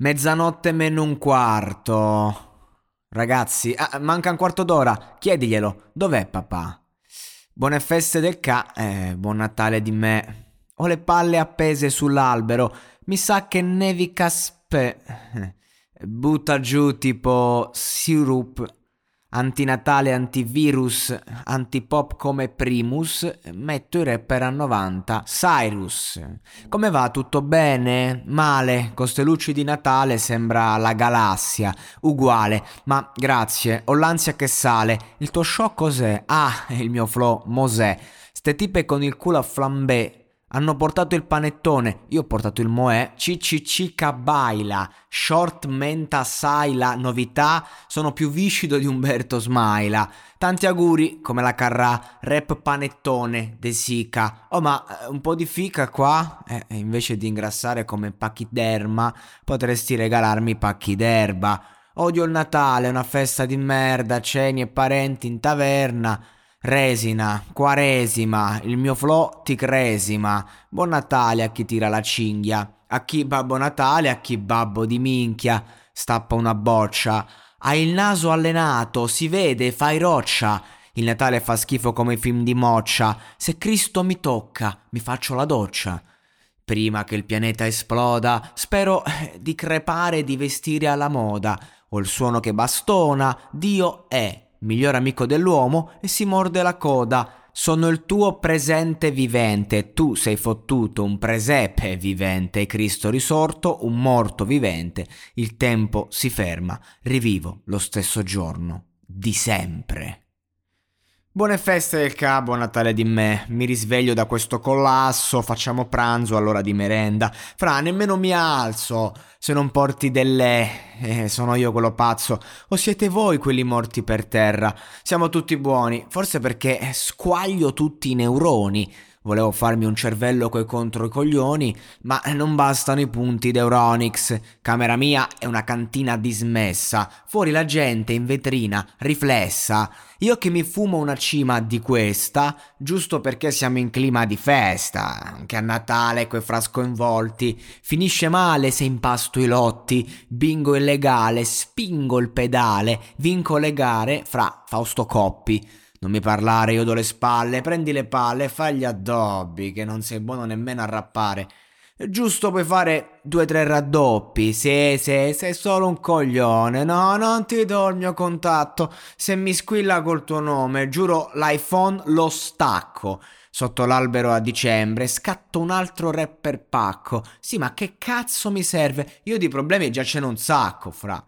Mezzanotte meno un quarto. Ragazzi, ah, manca un quarto d'ora. Chiediglielo. Dov'è papà? Buone feste del ca... Eh, buon Natale di me. Ho le palle appese sull'albero. Mi sa che nevica spe... Butta giù tipo sirup antinatale, antivirus, antipop come Primus, metto i rapper a 90. Cyrus, come va? Tutto bene? Male, con ste luci di Natale sembra la galassia, uguale, ma grazie, ho l'ansia che sale. Il tuo show cos'è? Ah, il mio flow, Mosè. Ste tipe con il culo a flambé, hanno portato il panettone, io ho portato il moè, CCC Cabaila, Short Menta Saila, novità, sono più viscido di Umberto Smaila. Tanti auguri, come la carrà, rap panettone, De Sica. Oh ma eh, un po' di fica qua? Eh, invece di ingrassare come pachiderma, potresti regalarmi pacchi d'erba. Odio il Natale, una festa di merda, ceni e parenti in taverna. Resina, Quaresima, il mio flow ti cresima. Buon Natale a chi tira la cinghia. A chi babbo Natale, a chi babbo di minchia. Stappa una boccia. Hai il naso allenato, si vede, fai roccia. Il Natale fa schifo come i film di moccia. Se Cristo mi tocca, mi faccio la doccia. Prima che il pianeta esploda, spero eh, di crepare e di vestire alla moda. Ho il suono che bastona, Dio è miglior amico dell'uomo, e si morde la coda. Sono il tuo presente vivente, tu sei fottuto, un presepe vivente, Cristo risorto, un morto vivente. Il tempo si ferma, rivivo lo stesso giorno, di sempre. Buone feste del Ca, buon Natale di me. Mi risveglio da questo collasso, facciamo pranzo all'ora di merenda. Fra, nemmeno mi alzo se non porti delle... Eh, sono io quello pazzo. O siete voi quelli morti per terra? Siamo tutti buoni, forse perché squaglio tutti i neuroni. Volevo farmi un cervello coi contro i coglioni, ma non bastano i punti d'Euronix. Camera mia è una cantina dismessa. Fuori la gente in vetrina, riflessa. Io che mi fumo una cima di questa, giusto perché siamo in clima di festa. Anche a Natale quei frasco involti. Finisce male se impasto i lotti. Bingo illegale, spingo il pedale. Vinco le gare fra Fausto Coppi. Non mi parlare, io do le spalle, prendi le palle e fai gli addobbi, che non sei buono nemmeno a rappare. Giusto puoi fare due o tre raddoppi, sì, sì, sei solo un coglione, no, non ti do il mio contatto, se mi squilla col tuo nome, giuro l'iPhone lo stacco. Sotto l'albero a dicembre scatto un altro rapper pacco, sì ma che cazzo mi serve? Io di problemi già ce n'ho un sacco, fra.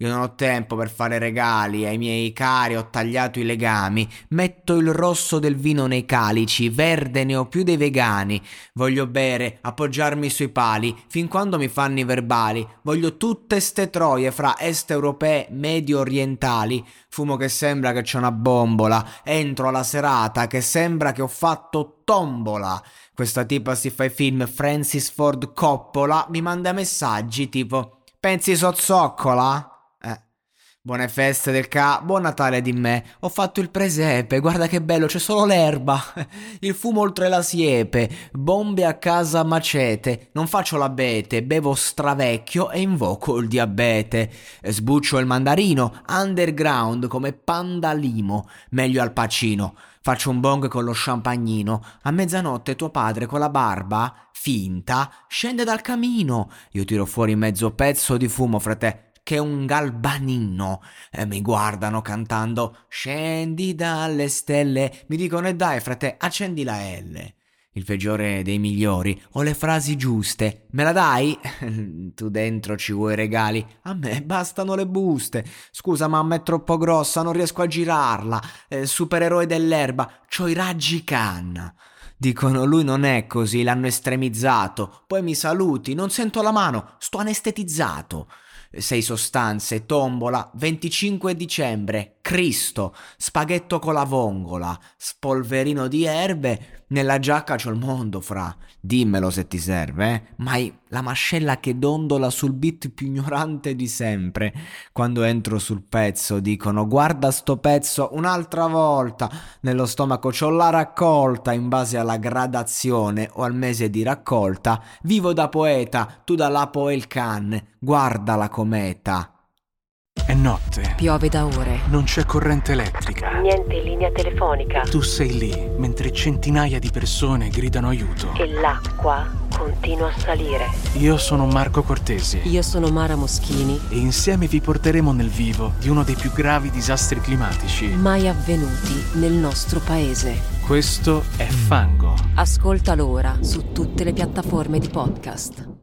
Io non ho tempo per fare regali, ai miei cari ho tagliato i legami, metto il rosso del vino nei calici, verde ne ho più dei vegani. Voglio bere, appoggiarmi sui pali, fin quando mi fanno i verbali. Voglio tutte ste troie fra est europee, medio orientali. Fumo che sembra che c'è una bombola, entro alla serata che sembra che ho fatto tombola. Questa tipa si fa i film Francis Ford Coppola, mi manda messaggi tipo... Pensi sozzoccola? Buone feste del ca, buon Natale di me. Ho fatto il presepe, guarda che bello, c'è solo l'erba. Il fumo oltre la siepe, bombe a casa macete. Non faccio l'abete, bevo stravecchio e invoco il diabete. Sbuccio il mandarino, underground come pandalimo, meglio al pacino. Faccio un bong con lo champagnino. A mezzanotte tuo padre con la barba, finta, scende dal camino. Io tiro fuori mezzo pezzo di fumo, frate che un galbanino. E mi guardano cantando Scendi dalle stelle. Mi dicono e dai frate, accendi la L. Il peggiore dei migliori. Ho le frasi giuste. Me la dai? tu dentro ci vuoi regali? A me bastano le buste. Scusa mamma è troppo grossa, non riesco a girarla. Eh, supereroe dell'erba, c'ho i raggi canna. Dicono lui non è così, l'hanno estremizzato. Poi mi saluti, non sento la mano, sto anestetizzato sei sostanze, tombola, 25 dicembre, Cristo, spaghetto con la vongola, spolverino di erbe, nella giacca c'ho il mondo, fra. Dimmelo se ti serve, eh? Ma la mascella che dondola sul beat più ignorante di sempre. Quando entro sul pezzo dicono guarda sto pezzo un'altra volta. Nello stomaco c'ho la raccolta in base alla gradazione o al mese di raccolta. Vivo da poeta, tu da Lapo el can. Guarda la cometa. È notte. Piove da ore. Non c'è corrente elettrica. Niente linea telefonica. Tu sei lì, mentre centinaia di persone gridano aiuto. E l'acqua continua a salire. Io sono Marco Cortesi. Io sono Mara Moschini. E insieme vi porteremo nel vivo di uno dei più gravi disastri climatici mai avvenuti nel nostro paese. Questo è Fango. Ascoltalo ora su tutte le piattaforme di podcast.